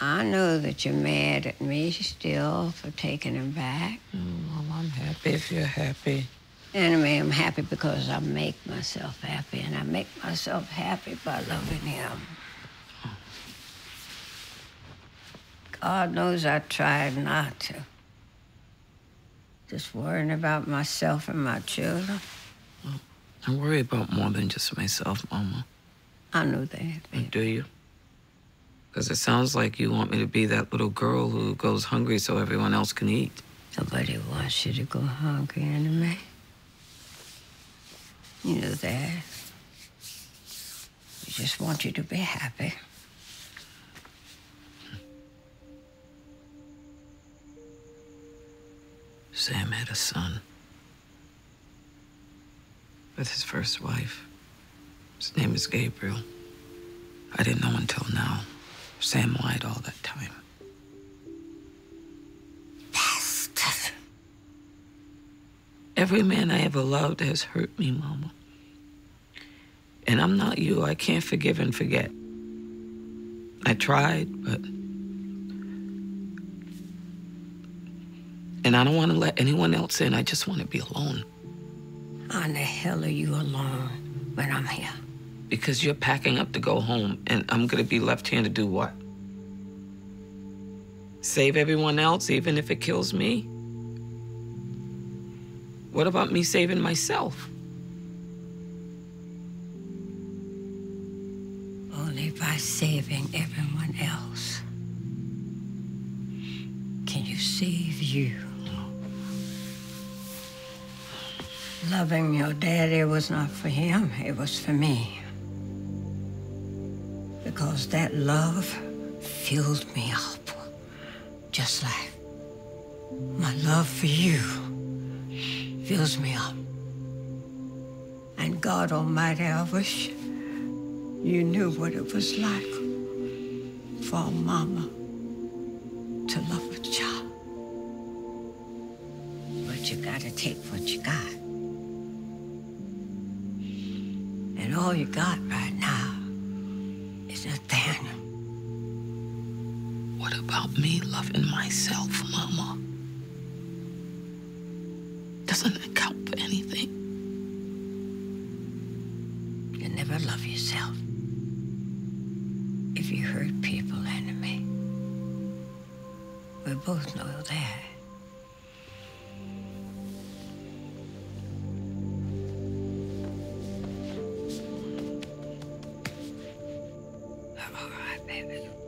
I know that you're mad at me still for taking him back. Oh, well, I'm happy if you're happy. Anyway, I'm happy because I make myself happy, and I make myself happy by loving him. God knows I tried not to. Just worrying about myself and my children. I worry about more than just myself, Mama. I know that. Do you? Because it sounds like you want me to be that little girl who goes hungry so everyone else can eat. Nobody wants you to go hungry, Anna Mae. You know that. We just want you to be happy. Sam had a son with his first wife. His name is Gabriel. I didn't know until now. Sam lied all that time. Bastard. Every man I ever loved has hurt me, Mama. And I'm not you. I can't forgive and forget. I tried, but. And I don't want to let anyone else in. I just want to be alone. How in the hell are you alone when I'm here? Because you're packing up to go home, and I'm going to be left here to do what? Save everyone else, even if it kills me? What about me saving myself? Only by saving everyone else can you save you. Loving your daddy was not for him, it was for me. Because that love filled me up, just like my love for you fills me up. And God Almighty, I wish you knew what it was like for a mama to love a child. But you gotta take what you got. And all you got right is What about me loving myself, Mama? Doesn't it count for anything? You never love yourself. If you hurt people, enemy. We both know that. Amen.